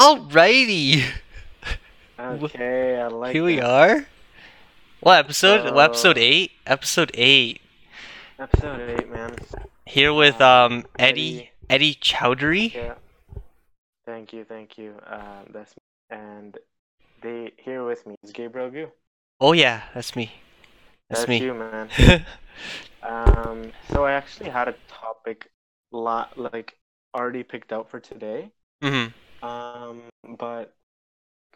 Alrighty, Okay, I like here we that. are. What episode? what episode eight? Episode eight. Episode eight, man. Here with Um, um Eddie Eddie Chowdhury. Yeah. Thank you, thank you. Uh, that's me. and they here with me is Gabriel Gu. Oh yeah, that's me. That's, That's me. you, man. Um, so I actually had a topic, lot like already picked out for today. mhm. Um, but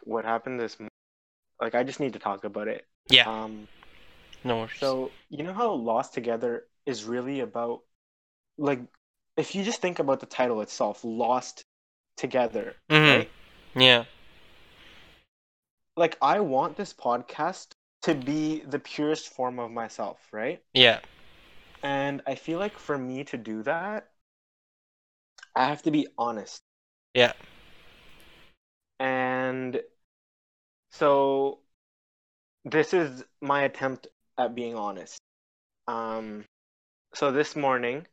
what happened this, like I just need to talk about it. Yeah. Um, No worries. So you know how Lost Together is really about like if you just think about the title itself, Lost Together, Mhm. right? Yeah. Like I want this podcast to be the purest form of myself, right? Yeah. And I feel like for me to do that, I have to be honest. Yeah. And so this is my attempt at being honest. Um so this morning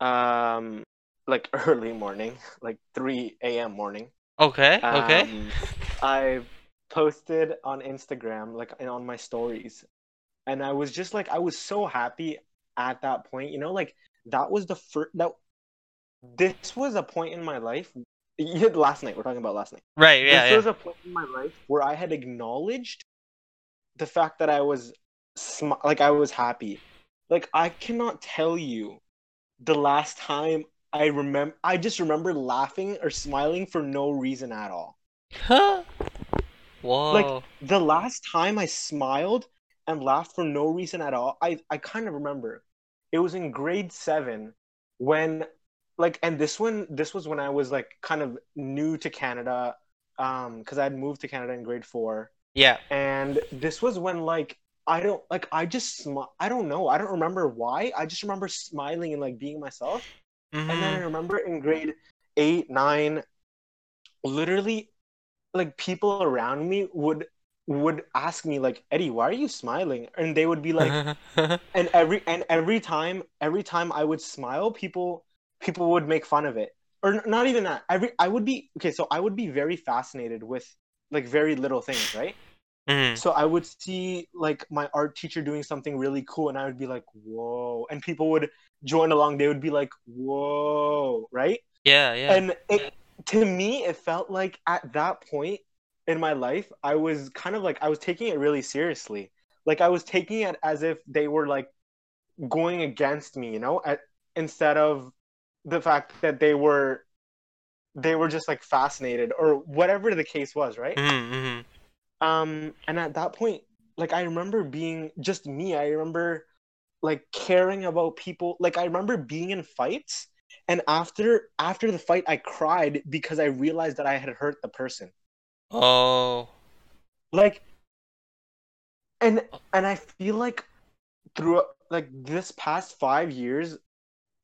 um like early morning, like 3 a.m. morning. Okay. Okay. um, I posted on Instagram like and on my stories and I was just like I was so happy at that point, you know, like that was the first that this was a point in my life yeah, last night we're talking about last night right. Yeah. this Yeah. was a point in my life where I had acknowledged the fact that I was sm- like I was happy. Like I cannot tell you the last time I remember. I just remember laughing or smiling for no reason at all. Huh. Whoa. Like the last time I smiled and laughed for no reason at all, I I kind of remember. It was in grade seven when like and this one this was when I was like kind of new to Canada um because I had moved to Canada in grade four. Yeah. and this was when like I don't like I just smi- I don't know. I don't remember why. I just remember smiling and like being myself. And then I Mhm. remember in grade eight nine literally like people around me would would ask me like Eddie why are you smiling? And they would be like and every and every time every time I would smile people people would make fun of it or not even that every I would be okay so I would be very fascinated with like very little things right Mhm. so I would see like my art teacher doing something really cool, and I would be like, "Whoa!" And people would join along. They would be like, "Whoa!" Right? Yeah. Yeah. And it, to me, it felt like at that point in my life, I was kind of like I was taking it really seriously. Like I was taking it as if they were like going against me, you know, at, instead of the fact that they were they were just like fascinated or whatever the case was, right? Mhm. Mhm. um and at that point like i remember being just me i remember like caring about people like i remember being in fights and after after the fight i cried because i realized that i had hurt the person Oh. like and and i feel like through like this past 5 years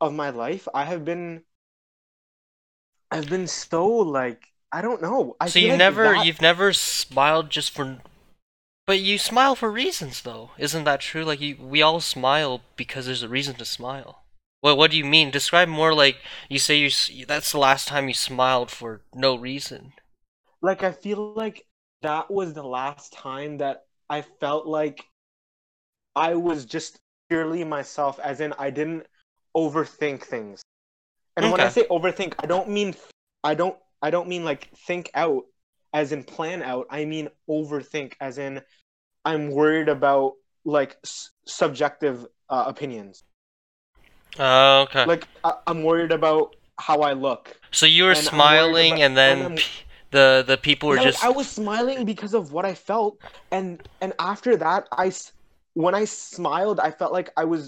of my life i have been i've been so like i don't know. I so you like never that- you've never smiled just for but you smile for reasons though. Isn't that true? Like you we all smile because there's a reason to smile. What what do you mean? Describe more like you say you that's the last time you smiled for no reason. Like I feel like that was the last time that I felt like I was just purely myself as in I didn't overthink things. And when I say overthink, I don't mean I don't I don't mean like think out as in plan out. I mean overthink as in I'm worried about like s- subjective uh, opinions. oh okay Like I- I'm worried about how I look. so you were and smiling about- and then and p- the the people were Yeah, like, just I was smiling because of what I felt, and and after that, I s- when I smiled, I felt like I was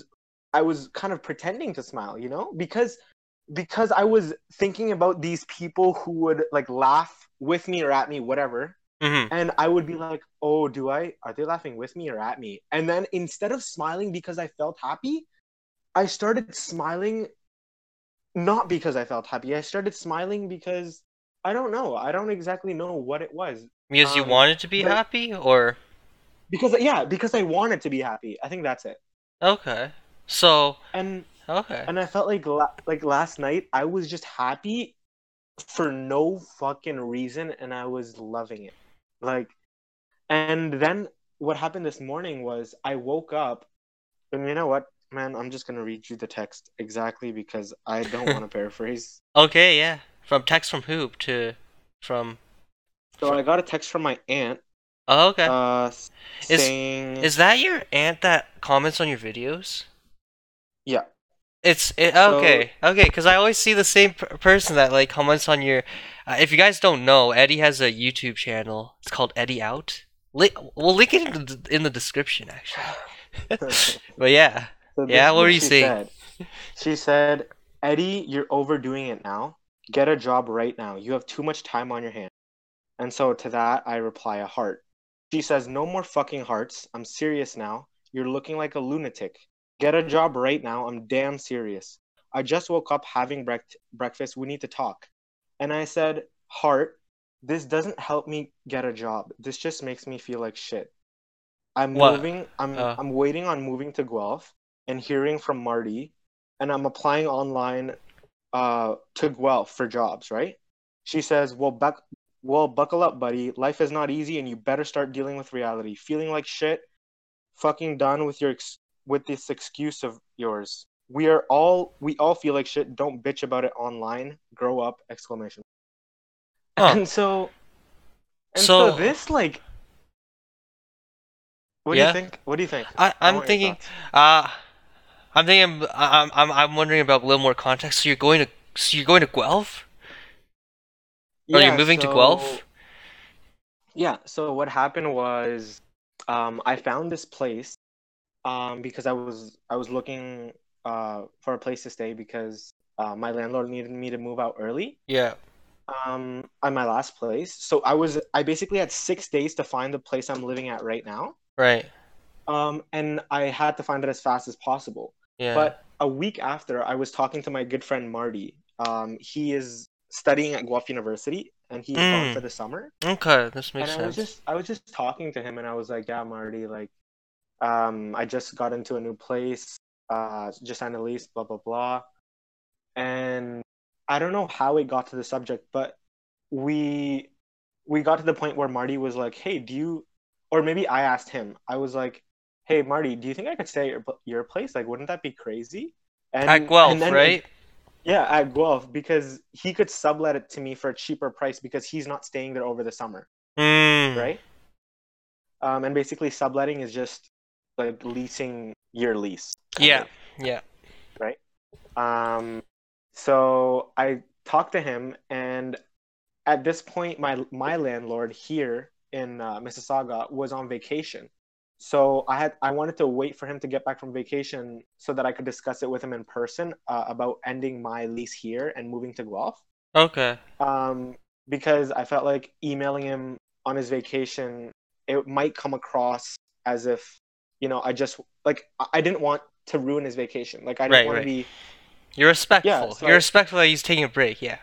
I was kind of pretending to smile, you know, because because I was thinking about these people who would like laugh with me or at me, whatever, Mhm. and I would be like, oh, do I are they laughing with me or at me? And then instead of smiling because I felt happy, I started smiling not because I felt happy. I started smiling because I don't know. I don't exactly know what it was. because you um, wanted to be happy or Because yeah, because I wanted to be happy. I think that's it. okay so And okay and I felt like la- like last night I was just happy for no fucking reason, and I was loving it. Like, and then what happened this morning was I woke up, and you know what, man? I'm just gonna read you the text exactly because I don't want to paraphrase. Okay, yeah. From text from Hoop to from So I got a text from my aunt, Oh, okay. uh, Is- saying, Is that your aunt that comments on your videos? Yeah, It's it, So- okay, okay, because I always see the same per- person that like comments on your. Uh, if you guys don't know, Eddie has a YouTube channel. It's called Eddie Out. Li- we'll link it in the, in the description, actually. but yeah, So Yeah, what were you saying? Said. She said, Eddie, you're overdoing it now. Get a job right now. You have too much time on your hands. And so to that, I reply a heart. She says, No more fucking hearts. I'm serious now. You're looking like a lunatic. Get a job right now. I'm damn serious. I just woke up having brec- breakfast. We need to talk. And I said, Heart, this doesn't help me get a job. This just makes me feel like shit. I'm What? moving. I'm Uh. I'm waiting on moving to Guelph and hearing from Marty, and I'm applying online uh, to Guelph for jobs, right? She says, "Well, buck, well, buckle up, buddy. Life is not easy, and you better start dealing with reality. Feeling like shit, fucking done with your ex- with this excuse of yours. We are all we all feel like shit. Don't bitch about it online. Grow up!" Exclamation. Huh. And so, and so, So- this like, what do you think? What do you think? I I I'm your thinking. Uh I'm thinking. I'm I'm I'm wondering about a little more context. So you're going to so you're going to Guelph? Or you're Yeah, moving to Guelph? Yeah. So what happened was, um, I found this place, um, because I was I was looking uh for a place to stay because uh, my landlord needed me to move out early. Yeah. Um, at my last place. So I was I basically had six days to find the place I'm living at right now. Right. Um, and I had to find it as fast as possible. Yeah. But a week after, I was talking to my good friend Marty. Um, he is studying at Guelph University, and he's Mm. gone for the summer. okay, this makes and I was just I was just talking to him, and I was like, "Yeah, Marty, like, um, I just got into a new place, uh, just lease, blah blah blah," and I don't know how it got to the subject, but we we got to the point where Marty was like, "Hey, do you?" Or maybe I asked him. I was like, "Hey, Marty, do you think I could stay at your, your place? Like, wouldn't that be crazy?" And, At Guelph, and then- right? yeah, at Guelph because he could sublet it to me for a cheaper price because he's not staying there over the summer Mm. right? Um, and basically, subletting is just like leasing your lease. Yeah. of. Yeah. Right. Um, so I talked to him, and at this point, my my landlord here in uh, Mississauga was on vacation. So I had I wanted to wait for him to get back from vacation so that I could discuss it with him in person uh, about ending my lease here and moving to Guelph. Okay. um, because I felt like emailing him on his vacation, it might come across as if, you know, I just like I- I didn't want to ruin his vacation. Like I didn't Right, want right. to be You're respectful. so You're I- respectful that he's taking a break. Yeah.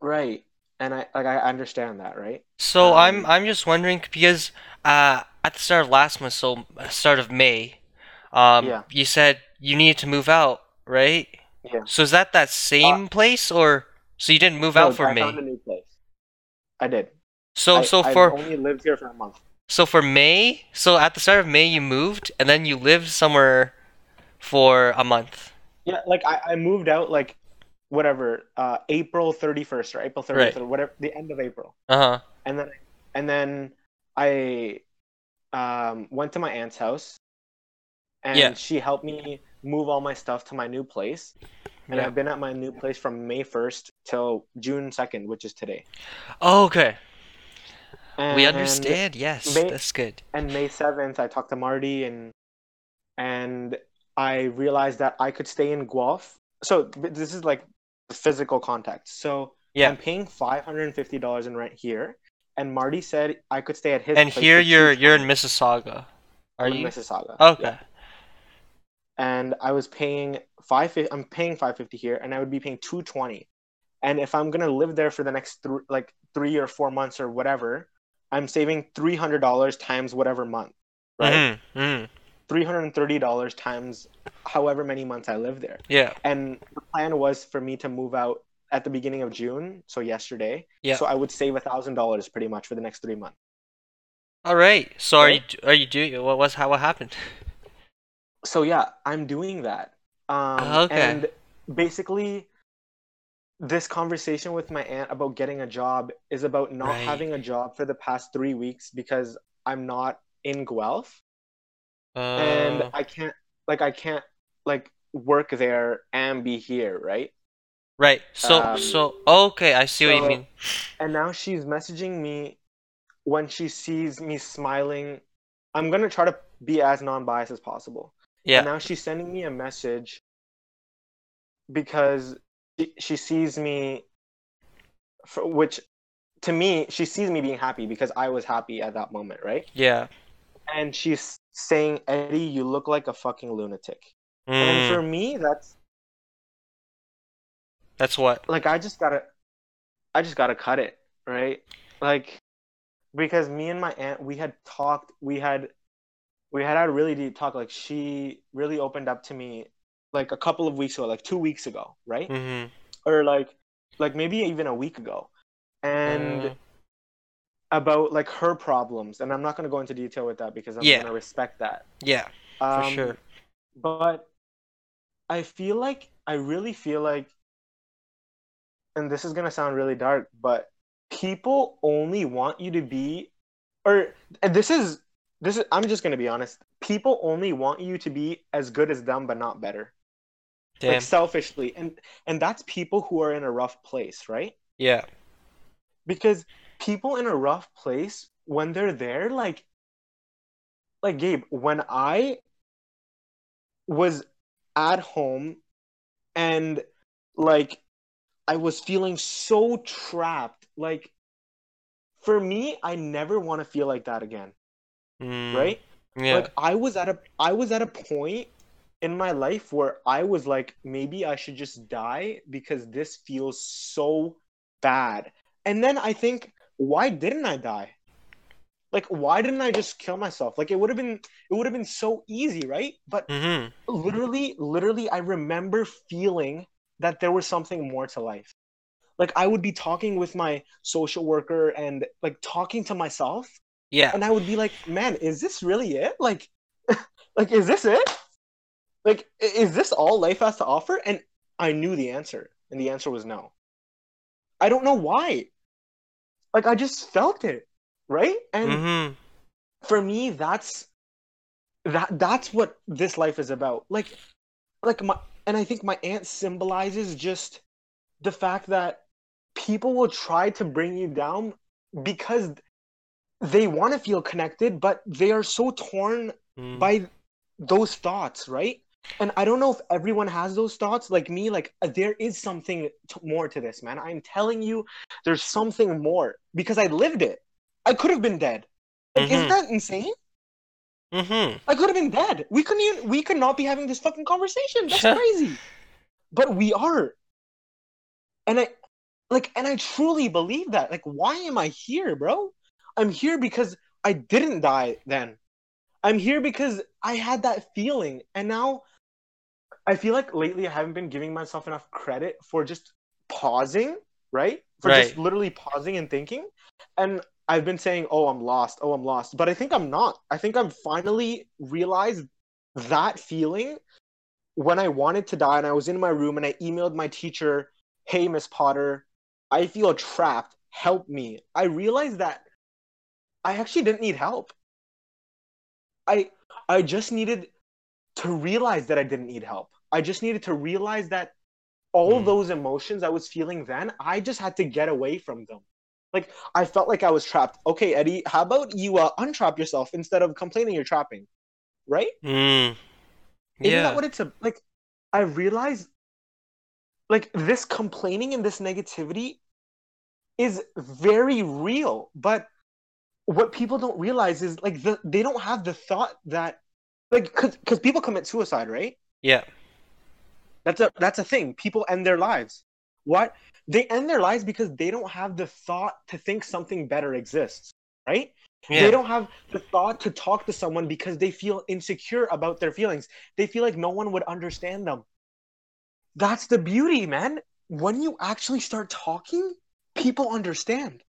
right, and I like I understand that, right? So I'm Um, I'm just wondering because uh at the start of last month, so uh, start of May, um Yeah. you said you needed to move out, right? Yeah. So is that that same place or so you didn't move out No, for I May? found a new place. I did. So I, so for I've only lived here for a month. So for May, so at the start of May you moved and then you lived somewhere for a month. Yeah, like I, I moved out like whatever uh April 31st or April 30th Right. or whatever the end of April. Uh-huh. and then and then I um, went to my aunt's house, and Yeah. she helped me move all my stuff to my new place. And Yeah. I've been at my new place from May first till June second, which is today. Oh, okay. And, we understand. Yes. May- that's good. And May seventh, I talked to Marty, and and I realized that I could stay in Guelph. So this is like the physical contact. So Yeah. I'm paying five hundred and fifty dollars in rent here, and Marty said I could stay at his. And here you're you're in Mississauga. Are I'm in you? Mississauga. Okay. Yeah. And I was paying five. I'm paying five fifty here, and I would be paying two twenty. And if I'm gonna live there for the next thr like three or four months or whatever, I'm saving three hundred dollars times whatever month, right? Mhm, mhm. Three hundred and thirty dollars times however many months I live there. Yeah. And the plan was for me to move out at the beginning of June, so yesterday. Yeah. So I would save a thousand dollars pretty much for the next three months. All right. So are you Right? are you doing what was how what happened? So yeah, I'm doing that. Um, Okay. And basically, this conversation with my aunt about getting a job is about not Right. having a job for the past three weeks because I'm not in Guelph and Uh, I can't like I can't like work there and be here, right? right. So um, so okay, I see what you mean. And now she's messaging me when she sees me smiling. I'm gonna try to be as non-biased as possible. Yeah. And now she's sending me a message because she, she sees me, for, which to me, she sees me being happy because I was happy at that moment, right? Yeah. And she's saying, Eddie, you look like a fucking lunatic. And Mm, for me, that's that's what. like I just gotta, I just gotta cut it, right? Like, because me and my aunt, we had talked, we had, we had had a really deep talk. Like she really opened up to me, like a couple of weeks ago, like two weeks ago, right? Mm-hmm. Or like, like maybe even a week ago, and Uh, about like her problems. And I'm not gonna go into detail with that because I'm Yeah. gonna respect that. yeah, for Um, sure. But I feel like I really feel like, and this is gonna sound really dark, but people only want you to be, or and this is this is I'm just gonna be honest. People only want you to be as good as them, but not better. Damn. Like selfishly, and and that's people who are in a rough place, right? Yeah. because people in a rough place when they're there like like gabe when i was at home and like i was feeling so trapped like for me i never want to feel like that again Mm, right Yeah. like i was at a i was at a point in my life where i was like maybe i should just die because this feels so bad and then i think why didn't i die like why didn't i just kill myself like it would have been it would have been so easy right but mm-hmm. literally literally i remember feeling that there was something more to life like i would be talking with my social worker and like talking to myself Yeah. and I would be like, man, is this really it? Like, like is this it? Like, is this all life has to offer? And I knew the answer, and the answer was no. I don't know why. Like, I just felt it, right? And Mm-hmm. for me, that's that. That's what this life is about. Like, like my, and I think my aunt symbolizes just the fact that people will try to bring you down because they want to feel connected, but they are so torn Mm. by those thoughts, right? And I don't know if everyone has those thoughts like me. Like, uh, there is something t- more to this, man. I'm telling you, there's something more because I lived it. I could have been dead. Like, Mhm. isn't that insane? Mm-hmm. I could have been dead. We couldn't even, we could not be having this fucking conversation. That's crazy. But we are. And I like and I truly believe that. Like why am I here, bro? I'm here because I didn't die then. I'm here because I had that feeling and now I feel like lately I haven't been giving myself enough credit for just pausing, right? For just literally pausing and thinking. And I've been saying, "Oh, I'm lost. Oh, I'm lost." But I think I'm not. I think I've finally realized that feeling when I wanted to die and I was in my room and I emailed my teacher, "Hey, Miss Potter, I feel trapped. Help me." I realized that I actually didn't need help. I I just needed to realize that I didn't need help. I just needed to realize that all Hmm. those emotions I was feeling then, I just had to get away from them. Like I felt like I was trapped. Okay, Eddie, how about you uh, untrap yourself instead of complaining you're trapping? Right? Mm. Isn't that what it's a, like? I realized like this complaining and this negativity is very real, but what people don't realize is like the, they don't have the thought that like because people commit suicide, right? yeah. That's a that's a thing. People end their lives. What? They end their lives because they don't have the thought to think something better exists, right? Yeah. They don't have the thought to talk to someone because they feel insecure about their feelings. They feel like no one would understand them. That's the beauty, man. when you actually start talking, people understand.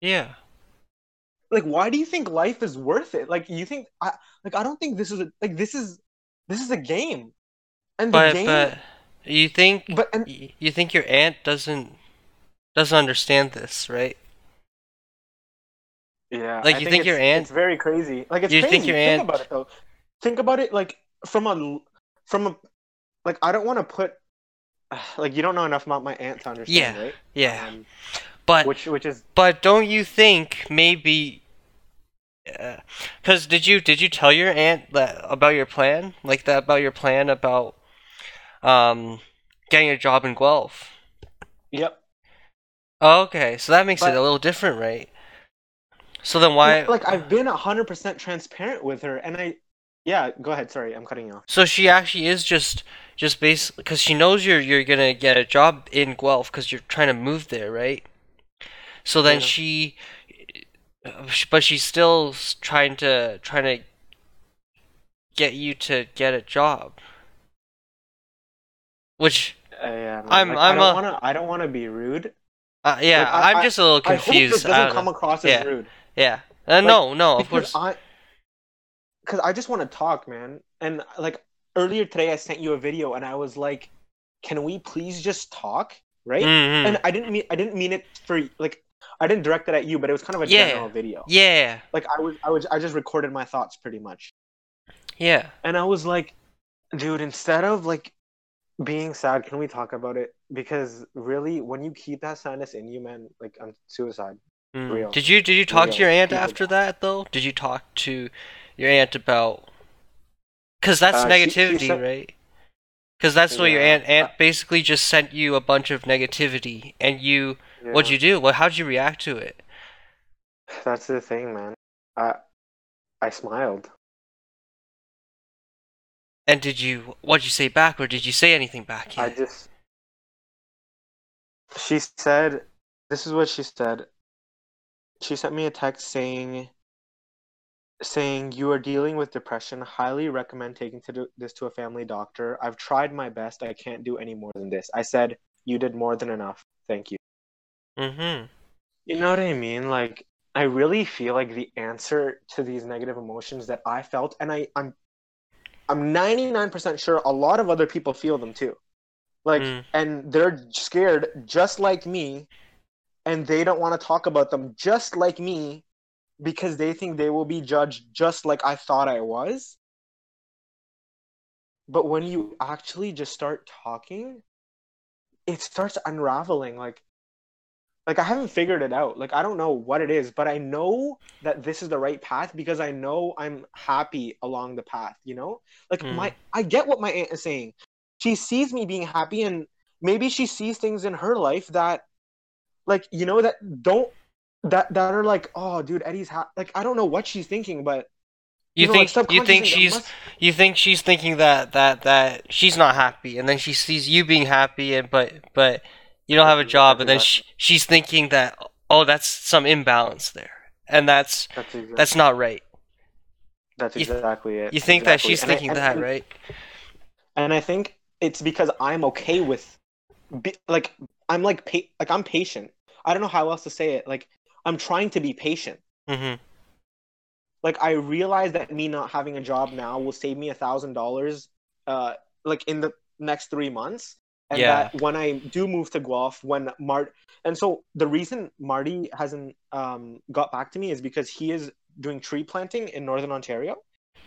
Yeah. Like, why do you think life is worth it? Like, you think I like I don't think this is a like this is this is a game, and the But game. but you think but and you think your aunt doesn't doesn't understand this, right? Yeah, Like, I you think your it's- aunt- It's very crazy. Like it's You crazy. think your aunt- think about it though. Think about it like from a from a like I don't want to put like you don't know enough about my aunt to understand, Yeah, right? Yeah. Um, But which which is But don't you think maybe? Because did you did you tell your aunt that about your plan, like that about your plan about um getting a job in Guelph? yep. Oh, okay, so that makes But- it a little different, right? So then why? Like I've been hundred percent transparent with her, and I yeah. Go ahead. Sorry, I'm cutting you off. So she actually is just just basically because she knows you're you're gonna get a job in Guelph because you're trying to move there, right? So then Yeah. she, but she's still trying to trying to get you to get a job, which Uh, yeah. I'm- Like, I'm I don't a- wanna I don't wanna be rude. uh, yeah, Like, I- I'm just a little confused. I hope confused. this I doesn't come know. across as Yeah. rude. Yeah, uh, no, no, of course. I because I just want to talk, man. And like earlier today, I sent you a video, and I was like, "Can we please just talk?" Right? Mhm. And I didn't mean I didn't mean it for like I didn't direct it at you, but it was kind of a Yeah. general video. yeah, Like I was I was I just recorded my thoughts pretty much, yeah, and I was like, "Dude, instead of like." Being sad, can we talk about it? Because really, when you keep that sadness in you, man, like I'm suicide. Mm. Real. Did you did you talk to your aunt after that though? Did you talk to your aunt about? Because that's Uh, she- she negativity, said- right? Because that's what your aunt aunt basically just sent you a bunch of negativity, and you what'd you do? Well, how'd you react to it? That's the thing, man. I I smiled. And did you what'd you say back, or did you say anything back? I just. She said, "This is what she said." She sent me a text saying, saying you are dealing with depression. Highly recommend taking to this to a family doctor. I've tried my best. I can't do any more than this. I said you did more than enough. Thank you. Mm-hmm. You know what I mean? Like I really feel like the answer to these negative emotions that I felt, and I, I'm, I'm 99% sure a lot of other people feel them too. Like, Mm. and they're scared just like me, and they don't want to talk about them just like me, because they think they will be judged just like I thought I was. But when you actually just start talking, it starts unraveling. Like, like I haven't figured it out. Like I don't know what it is, but I know that this is the right path because I know I'm happy along the path, you know? Like Mm. my I get what my aunt is saying. She sees me being happy and maybe she sees things in her life that like, you know, that don't that that are like, "Oh, dude, Eddie's ha-. like I don't know what she's thinking, but You, know, like, think you think she's must- you think she's thinking that that that she's not happy, and then she sees you being happy, and but but you don't have a job, and then she, she's thinking that oh that's some imbalance there, and that's that's exactly, that's not right. that's you exactly it. You think that she's And thinking and- that, and- right? and I think it's because I'm okay with, be, like I'm like pa- like I'm patient. I don't know how else to say it. Like I'm trying to be patient. Mm-hmm. Like I realize that me not having a job now will save me a thousand dollars, uh, like in the next three months. And Yeah. that when I do move to Guelph, when Mart, and so the reason Marty hasn't um got back to me is because he is doing tree planting in Northern Ontario,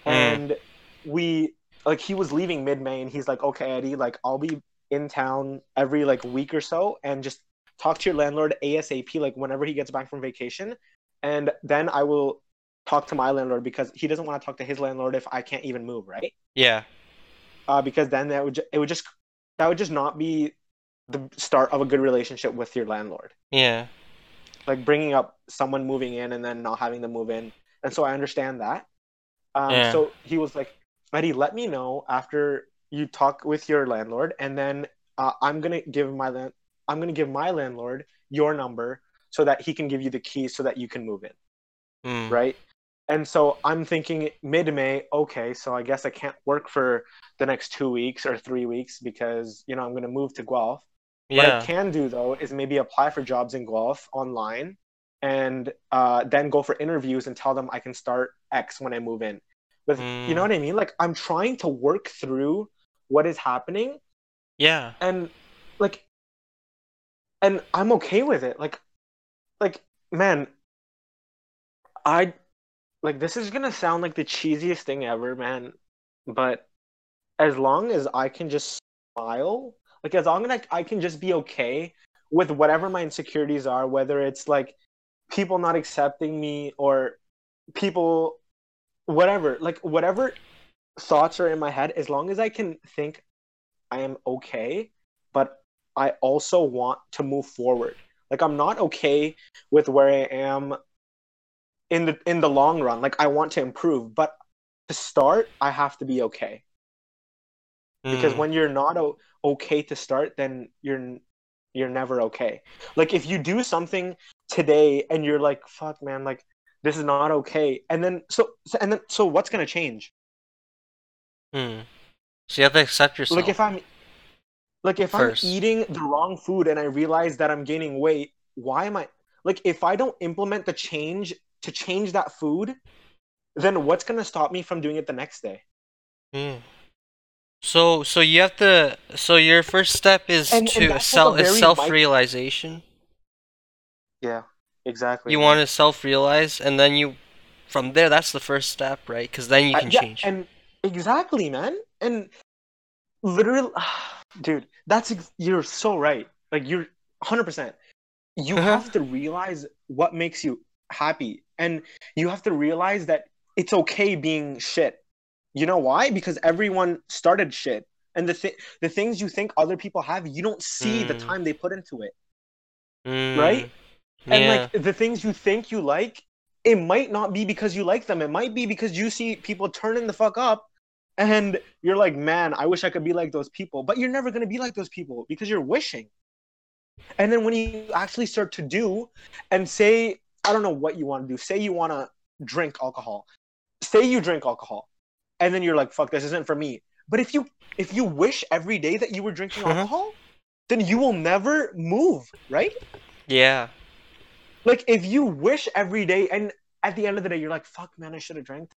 Mm. and we like he was leaving mid May, and he's like, okay, Eddie, like I'll be in town every like week or so, and just talk to your landlord ASAP, like whenever he gets back from vacation, and then I will talk to my landlord because he doesn't want to talk to his landlord if I can't even move, right? Yeah. Uh, because then that would ju- it would just that would just not be the start of a good relationship with your landlord. Yeah. Like bringing up someone moving in and then not having them move in, and so I understand that. Um, Yeah. So he was like, Eddie, let me know after you talk with your landlord, and then uh, I'm gonna give my land I'm gonna give my landlord your number so that he can give you the keys so that you can move in. Mm. right? And so I'm thinking mid May, okay, so I guess I can't work for the next two weeks or three weeks because, you know, I'm going to move to Guelph. What I can do though is maybe apply for jobs in Guelph online and uh, then go for interviews and tell them I can start X when I move in. But you know Mm. what I mean? Like I'm trying to work through what is happening Yeah. and like and I'm okay with it. Like like man, I like this is gonna sound like the cheesiest thing ever, man. But as long as I can just smile, like as long as I, I can just be okay with whatever my insecurities are, whether it's like people not accepting me or people whatever, like whatever thoughts are in my head, as long as I can think I am okay, but I also want to move forward. Like I'm not okay with where I am in the in the long run. Like I want to improve, but to start, I have to be okay. Because Mm. when you're not o- okay to start, then you're you're never okay. Like if you do something today and you're like, "Fuck, man, like this is not okay," and then so so- and then so what's gonna change? Mm. So you have to accept yourself. Like if I'm like if. I'm eating the wrong food and I realize that I'm gaining weight, why am I like if I don't implement the change to change that food, then what's gonna stop me from doing it the next day? Mm. So so you have to so your first step is And- and to that's self like is self realization. Yeah, exactly. You want to self realize and then you from there that's the first step, right? Cuz then you Uh, can yeah, change. And exactly, man. And literally, dude, that's you're so right. Like you're 100%. You Uh-huh. have to realize what makes you happy, and you have to realize that it's okay being shit. You know why? Because everyone started shit, and the th- the things you think other people have, you don't see the Mm. time they put into it. Mm. right? And Yeah. like the things you think you like, it might not be because you like them. It might be because you see people turning the fuck up and you're like, man, I wish I could be like those people. But you're never gonna be like those people because you're wishing. And then when you actually start to do and say, I don't know what you want to do, say you want to drink alcohol, say you drink alcohol, and then you're like, fuck, this isn't for me. But if you if you wish every day that you were drinking Mhm. alcohol, then you will never move, right? yeah. like if you wish every day and at the end of the day you're like fuck man i should have drank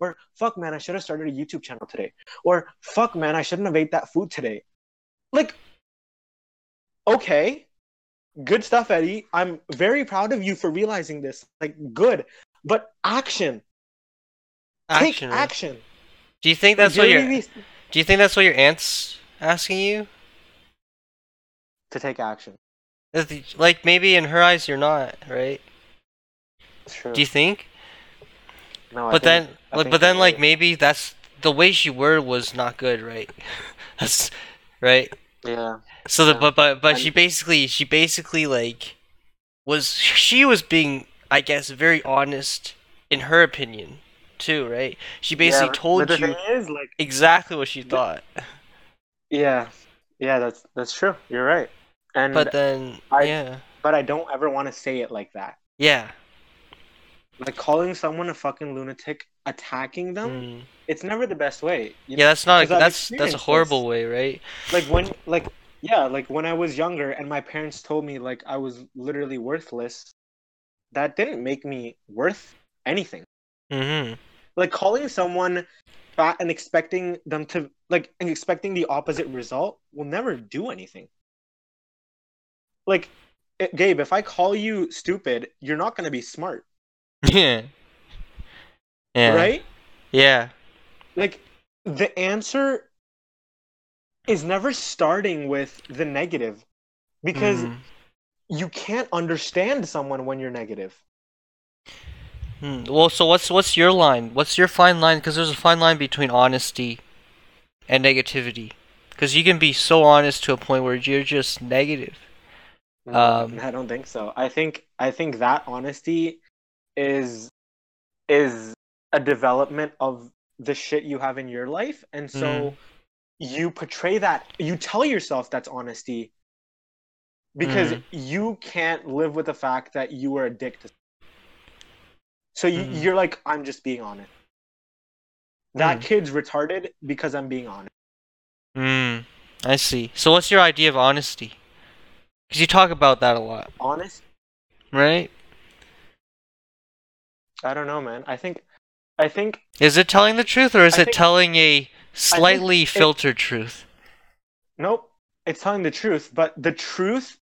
or fuck man i should have started a youtube channel today or fuck man i shouldn't have ate that food today like okay good stuff eddie i'm very proud of you for realizing this like good but action, Action. right? action Do you think that's what your Legitimately Do you think that's what your aunt's asking you? to take action Like maybe in her eyes you're not, right? sure Do you think? no, I but think- then, I like, but then, you're like, maybe that's the way she worded was not good, right? that's right. Yeah So the Yeah. but but but she basically she basically like was she was being I guess very honest in her opinion too, right? She basically Yeah, told you is like exactly what she thought. yeah yeah that's that's true you're right and But then I- yeah. but I don't ever want to say it like that. Yeah. Like calling someone a fucking lunatic, attacking them, Mm. it's never the best way. you Yeah, that's not a, 'Cause that's that's a horrible this. way, right? Like when, like yeah, like when I was younger and my parents told me like I was literally worthless. That didn't make me worth anything. Mm-hmm. Like calling someone fat and expecting them to like and expecting the opposite result will never do anything. Like, eh, Gabe, if I call you stupid, you're not gonna be smart, Yeah. Yeah. right? Yeah. like the answer is never starting with the negative because Mhm. you can't understand someone when you're negative Hmm. Well, so what's what's your line? What's your fine line? Because there's a fine line between honesty and negativity. Because you can be so honest to a point where you're just negative. Um, i don't think so i think i think that honesty is is a development of the shit you have in your life and so Mm. you portray that you tell yourself that's honesty because Mm. you can't live with the fact that you were a dick to So you, Mhm. you're like, I'm just being honest. That Mm. kid's retarded because I'm being honest. Hmm. I see. So what's your idea of honesty? Because you talk about that a lot, Honest? right? I don't know, man. I think, I think, Is it telling the truth or is I it think- telling a slightly it- filtered truth? nope. It's telling the truth, but the truth,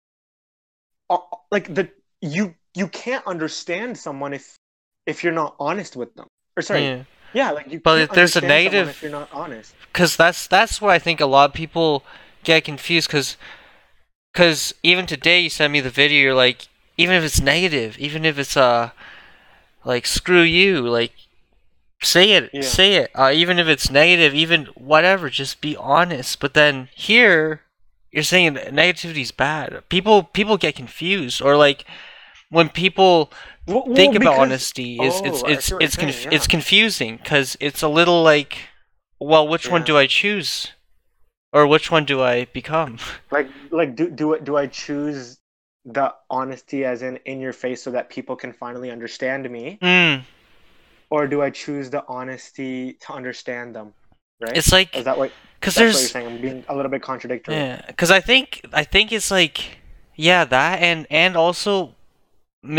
uh, like the you you can't understand someone if if you're not honest with them. Or sorry, yeah, Yeah. like you. But can't there's a negative- if you're not honest. because that's that's where I think a lot of people get confused. Because even today you sent me the video, you're like, even if it's negative, even if it's uh, like screw you, like say it, Yeah. say it. Uh, even if it's negative, even whatever, just be honest. But then here, you're saying negativity is bad. People people get confused, or like when people Well, well, think about because- honesty is Oh, it's it's it's conf- saying, it's confusing because it's a little like well which one do i choose or which one do i become like like do do do I choose the honesty as in in your face so that people can finally understand me, mm, or do I choose the honesty to understand them? Right? it's like Is that what? because That's what you're saying. I'm being a little bit contradictory. yeah because i think i think it's like yeah that and and also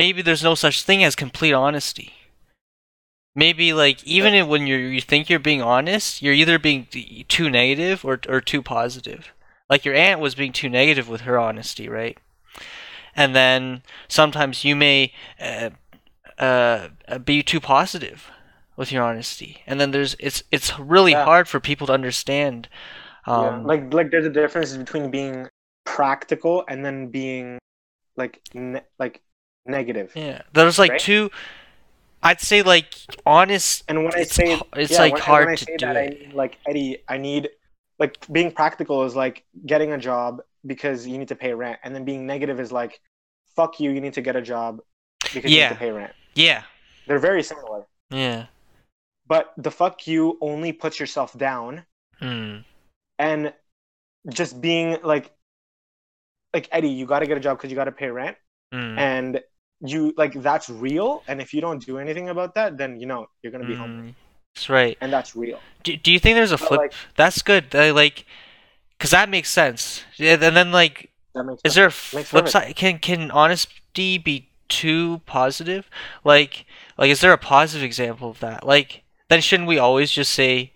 maybe there's no such thing as complete honesty maybe like even if when you you think you're being honest you're either being too negative or or too positive like your aunt was being too negative with her honesty right and then sometimes you may uh, uh, be too positive with your honesty and then there's it's it's really Yeah. hard for people to understand Yeah. um, Like like there's a difference between being practical and then being like ne- like negative. Yeah, there's like Right? two. I'd say like honest. And when I It's say it's, yeah, like, when, hard when to do that, it. mean like Eddie, I need like being practical is like getting a job because you need to pay rent, and then being negative is like fuck you, you need to get a job because you Yeah. need to pay rent. Yeah, They're very similar, yeah. but the fuck you only puts yourself down, Mm. and just being like like Eddie, you got to get a job because you got to pay rent, Mm. and you like that's real. And if you don't do anything about that, then you know you're gonna be homeless, Mm. That's right. and that's real. Do, do you think there's a But, flip? like- That's good. Like, cause that makes sense. Yeah, and then like, That makes is there a flip side? Can can honesty be too positive? Like, like is there a positive example of that? Like, then shouldn't we always just say,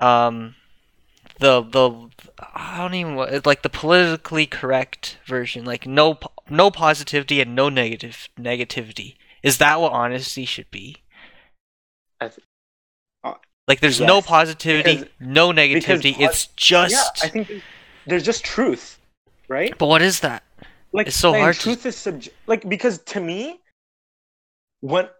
um, the the I don't even like the politically correct version, like no no positivity and no negative negativity. Is that what honesty should be? Th- uh, Like, there's no positivity, because- no negativity. it's just. yeah, I think there's, there's just truth, right? But what is that? Like It's so hard to- Truth is subj- like because to me, what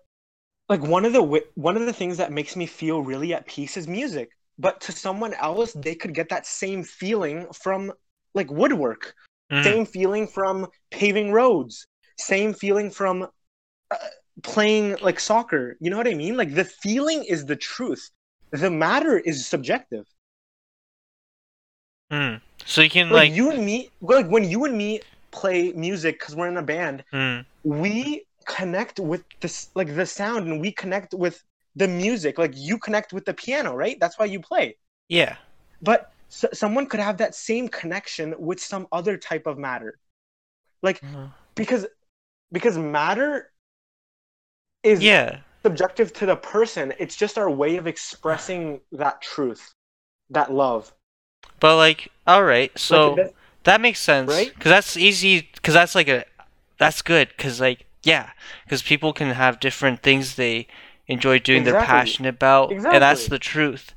like one of the one of the things that makes me feel really at peace is music. But to someone else, they could get that same feeling from like woodwork, Mm. same feeling from paving roads, same feeling from uh, playing like soccer. You know what I mean? Like the feeling is the truth. The matter is subjective. Mm. So you can like, like. you and me like when you and me play music because we're in a band Mm. we connect with this like the sound and we connect with the music like you connect with the piano right that's why you play Yeah. but s someone could have that same connection with some other type of matter like Mhm. because because matter is Yeah. subjective to the person it's just our way of expressing that truth that love But like, all right. So Like, that- makes sense, Right? Because that's easy. Because that's like a, that's good. Because like, yeah. Because people can have different things they enjoy doing. They're passionate about, exactly. and that's the truth.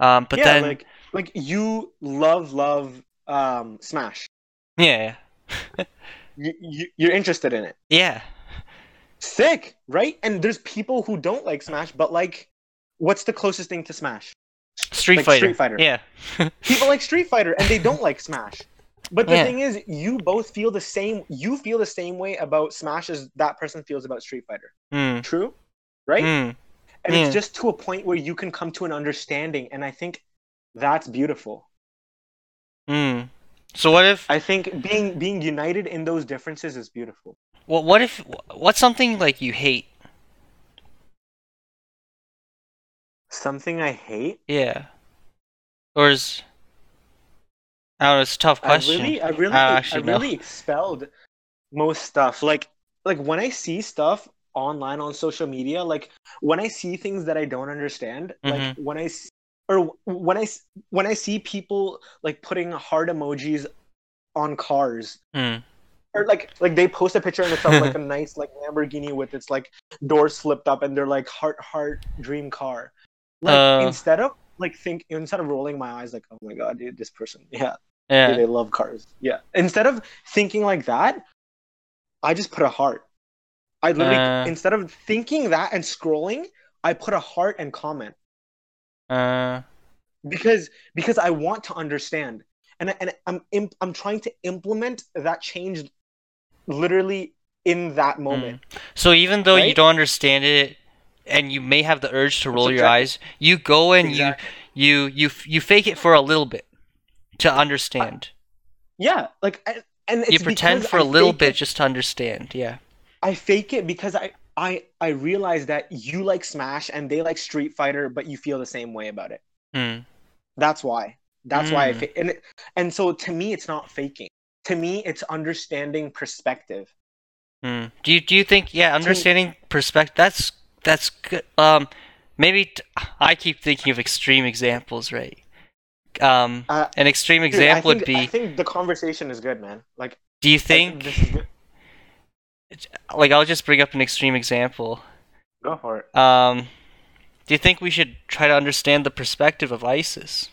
Um, but yeah then, like like you love love um smash yeah, you, you, you're interested in it yeah, sick right and there's people who don't like smash but like what's the closest thing to smash Street Like Fighter. Street Fighter. Yeah. people like street fighter and they don't like smash but the Yeah. thing is you both feel the same you feel the same way about smash as that person feels about street fighter Mm. true right Mm. and yeah. it's just to a point where you can come to an understanding and i think that's beautiful Mm. So what if? i think being being united in those differences is beautiful What what if? What's something like you hate? Something I hate. Yeah. Or is Don't it's a tough question. I really, I really, I I, know. really expelled most stuff. Like, like when I see stuff online on social media, like when I see things that I don't understand, like Mm-hmm. when I s- or when I when I see people like putting heart emojis on cars, Hmm. or like like they post a picture and it's of like a nice like Lamborghini with its like doors flipped up and they're like heart heart dream car. Like Uh. instead of like think instead of rolling my eyes like oh my god dude this person yeah Yeah. they love cars. Yeah. Instead of thinking like that, I just put a heart. I literally Uh. instead of thinking that and scrolling, I put a heart and comment Uh because because I want to understand. And and I'm imp- I'm trying to implement that change literally in that moment. so even though you don't understand it and you may have the urge to roll your eyes, you go and Exactly. you you you you fake it for a little bit to understand. Yeah, like and, you pretend for a little bit it- just to understand. Yeah. I fake it because I I I realize that you like Smash and they like Street Fighter, but you feel the same way about it. Hmm. That's why. That's why I Mm. fa- and it, and so to me it's not faking. To me it's understanding perspective. Hmm. Do you do you think yeah understanding perspective that's that's good um maybe t- I keep thinking of extreme examples right um Uh, an extreme Dude, example I would be I think the conversation is good, man. Like do you think good. like I'll just bring up an extreme example Go for it. um do you think we should try to understand the perspective of ISIS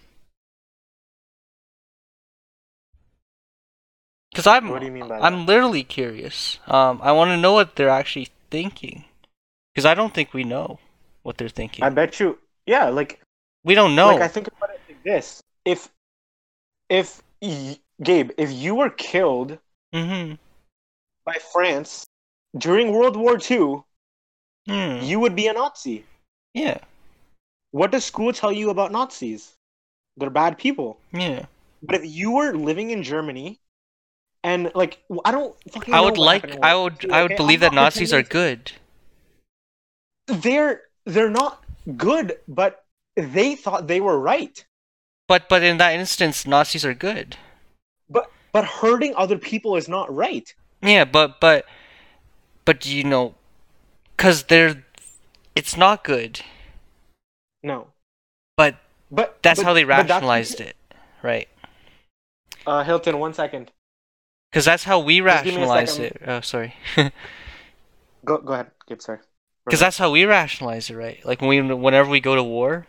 because I'm What do you mean by I'm literally curious um I want to know what they're actually thinking because I don't think we know what they're thinking I bet you yeah, like we don't know like I think about it like this. If if y- Gabe, if you were killed mm-hmm by France during World War II, Hmm. you would be a Nazi. Yeah, What does school tell you about Nazis? They're bad people. yeah. But if you were living in Germany, and like I don't fucking. I know would like. I would. II, I would believe I'm that Nazis are good. They're they're not good, but they thought they were right. But but in that instance, Nazis are good. But but hurting other people is not right. Yeah, but but but you know? Cause they're. It's not good. No. But But that's but- how they rationalized it, right? Uh, Hilton, one second. Because that's how we Just give me a rationalize it. Oh, sorry. Go go ahead, Gabe. Sorry. Because that's how we rationalize it, right? Like when we, whenever we go to war,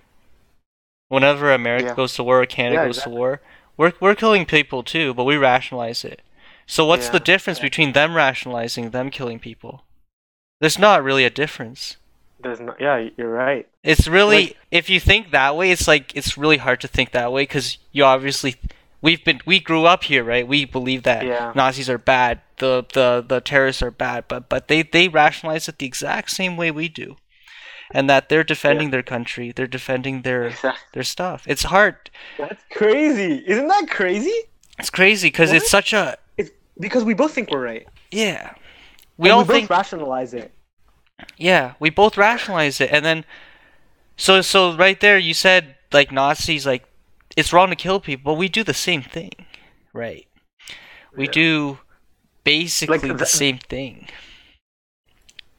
whenever America Yeah. goes to war or Canada Yeah, goes exactly. to war, we're we're killing people too, but we rationalize it. So what's Yeah, the difference between them rationalizing them killing people? There's not really a difference. There's no. Yeah, you're right. It's really Like- if you think that way, it's like it's really hard to think that way because you obviously we've been we grew up here, right? We believe that Yeah. Nazis are bad, the the the terrorists are bad, but but they they rationalize it the exact same way we do, and that they're defending their country, they're defending their their stuff. It's hard. That's crazy. Isn't that crazy? It's crazy because it's such a It's because we both think we're right. yeah. We And all both think rationalize it. Yeah, we both rationalize it, and then so so right there you said like Nazis like it's wrong to kill people, but we do the same thing, right? We Yeah. do basically the the- same thing.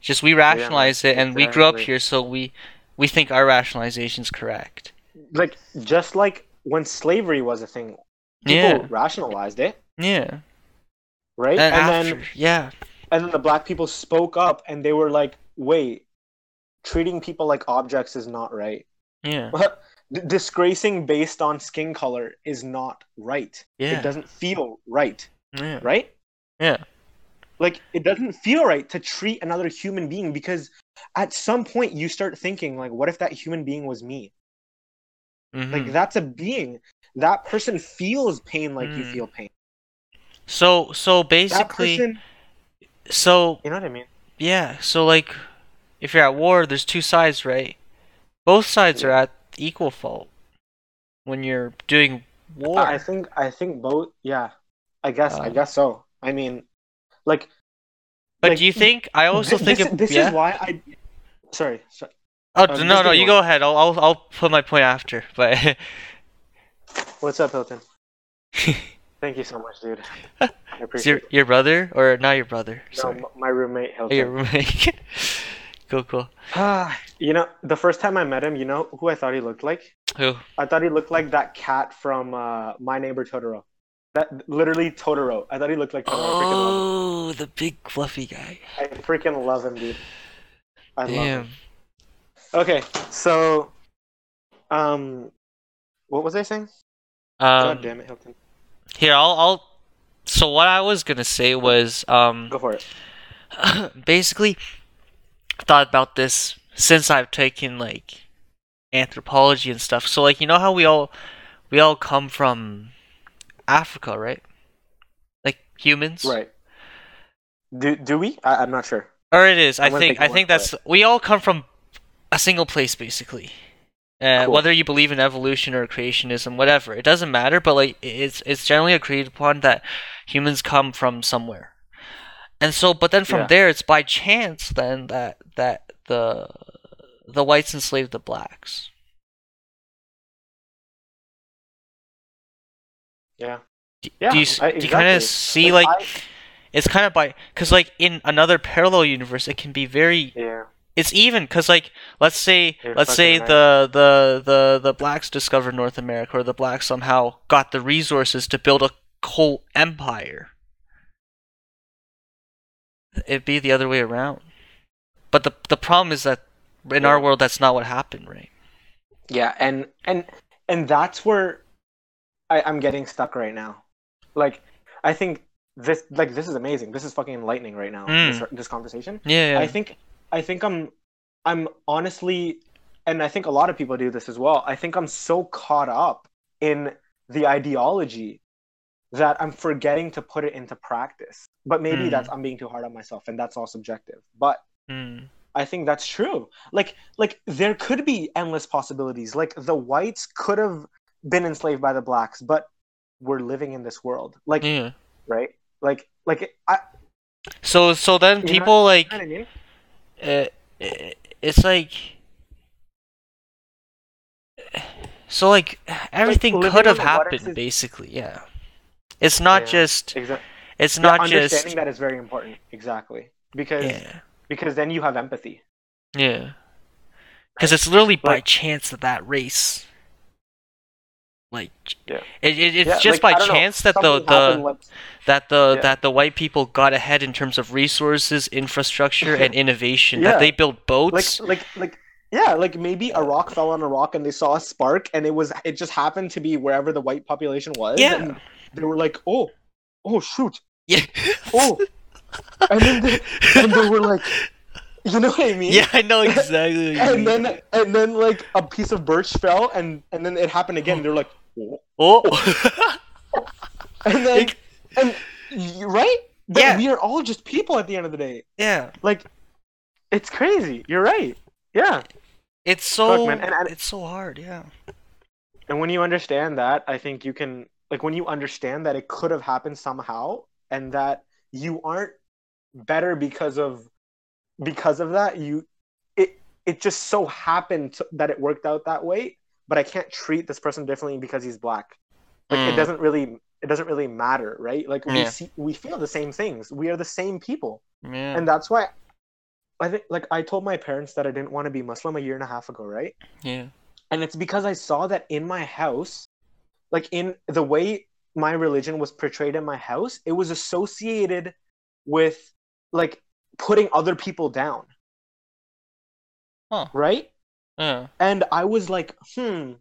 Just we rationalize it, and we grew up here, so we we think our rationalization is correct. Like just like when slavery was a thing, people Yeah, rationalized it, yeah, right? and, And, after, then yeah, and then the black people spoke up and they were like, "Wait, treating people like objects is not right. yeah, disgracing based on skin color is not right. yeah, It doesn't feel right, yeah, right? yeah, Like it doesn't feel right to treat another human being because at some point you start thinking like, what if that human being was me? mhm. Like that's a being. That person feels pain like you Mm. feel pain. So so basically, person, so you know what I mean? Yeah, so like if you're at war, there's two sides, right? Both sides are at equal fault when you're doing war. I think I think both. Yeah, I guess I Uh, guess so. I mean, like, but like, do you think I also thi- think this, of, this yeah? is why I. Sorry, sorry. Oh Um, no, no, you one. go ahead. I'll, I'll, I'll put my point after. But What's up, Hilton? Thank you so much, dude. I appreciate your it. your brother or not your brother? No, Sorry, my roommate Oh, Hilton. your roommate. cool, cool. You know, the first time I met him, you know who I thought he looked like? Who? I thought he looked like that cat from uh, My Neighbor Totoro. That literally Totoro. I thought he looked like Totoro. I freaking love him. Oh, the big fluffy guy. I freaking love him, dude. I love him. Okay, so, um, what was I saying? Um, God damn it, Hilton. here, I'll, I'll. So what I was gonna say was, um, Go for it. basically thought about this since I've taken like anthropology and stuff. So like you know how we all we all come from Africa, right? Like humans. Right. Do do we? I, I'm not sure. Or it is. I think I think that's we all come from a single place basically. Uh, Cool. Whether you believe in evolution or creationism, whatever, it doesn't matter. But like, it's it's generally agreed upon that humans come from somewhere, and so, but then from Yeah. there, it's by chance then that that the the whites enslaved the blacks. Yeah. Do, Yeah. do you s- I- do you kind of exactly. see like I- it's kind of by because like in another parallel universe, it can be very yeah. it's even because like let's say You're let's say the, the the the blacks discovered north america or the blacks somehow got the resources to build a whole empire it'd be the other way around but the the problem is that in our world that's not what happened right Yeah, and and and that's where I, I'm getting stuck right now. Like, I think this like this is amazing. This is fucking enlightening right now. Mm. This this conversation. yeah, yeah. I think I think I'm I'm honestly, and I think a lot of people do this as well. I think I'm so caught up in the ideology that I'm forgetting to put it into practice. But maybe Mm. that's I'm being too hard on myself, and that's all subjective. But Mm. I think that's true. Like like there could be endless possibilities. Like the whites could have been enslaved by the blacks, but we're living in this world. Like yeah right? Like like I so so then You know- people like I mean? uh, it's like so like everything living could have on the what happened is- basically yeah it's not Yeah. just Exactly. it's Yeah, not understanding just understanding that is very important. Exactly. Because yeah because then you have empathy. yeah because it's literally by Like- chance that that race like Yeah. it, it, it's Yeah, just like, by don't know, chance that the the like- that the Yeah. that the white people got ahead in terms of resources infrastructure and innovation Yeah. that they built like boats like like yeah, like maybe a rock fell on a rock and they saw a spark and it was it just happened to be wherever the white population was. Yeah. And they were like, oh, oh shoot, yeah oh, and then they, and they were like, you know what I mean? yeah i know exactly what you And mean. then and then like a piece of birch fell and and then it happened again. Mm. They're like, oh. and then and right? But Yeah. we are all just people at the end of the day. yeah Like, it's crazy. You're right. Yeah. It's so man, and- and- it's so hard, yeah. And when you understand that, I think you can like when you understand that it could have happened somehow and that you aren't better because of because of that, you it it just so happened to, that it worked out that way, but I can't treat this person differently because he's black. Like it Mm. doesn't really it doesn't really matter, right? Like we see we feel the same things. We are the same people. Yeah. And that's why I think like I told my parents that I didn't want to be Muslim a year and a half ago, right? yeah. and it's because I saw that in my house, like in the way my religion was portrayed in my house, it was associated with like putting other people down, Huh. right? Yeah. And I was like, hmm,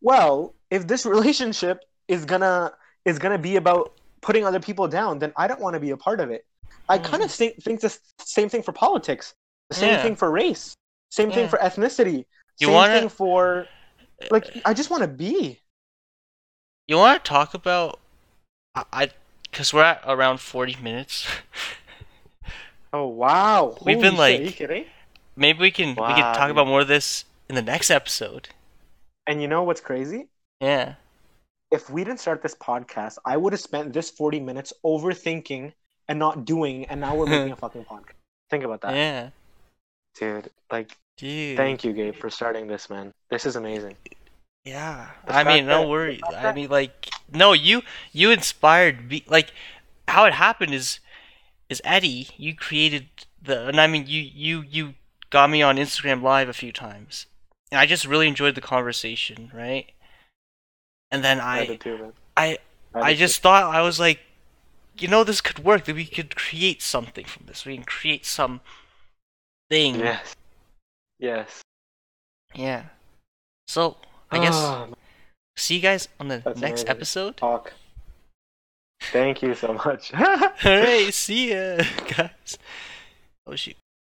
well, if this relationship is gonna is gonna be about putting other people down, then I don't want to be a part of it. I Hmm. kind of think, think the same thing for politics, the same Yeah. thing for race, same thing for ethnicity, You same wanna- thing for like I just want to be. You want to talk about I cuz we're at around 40 minutes. Oh wow! We've Holy been, like- are you kidding? Maybe we can we can talk dude. about more of this in the next episode. And you know what's crazy? Yeah. If we didn't start this podcast, I would have spent this forty minutes overthinking and not doing, and now we're making a fucking podcast. Think about that, Yeah. dude. Like Dude. Thank you, Gabe, for starting this, man. This is amazing. Yeah. I mean, no that- worries. I mean, like, no, you you inspired me. Like, how it happened is is Eddie. You created the, and I mean, you you you got me on Instagram Live a few times, and I just really enjoyed the conversation, right? And then I, I. I I just thought I was like, you know, this could work. That we could create something from this. We can create some thing. Yes. Yes. Yeah. So I guess Ah, see you guys on the next amazing. episode. talk. Thank you so much. Alright, see ya, guys. Oh shoot.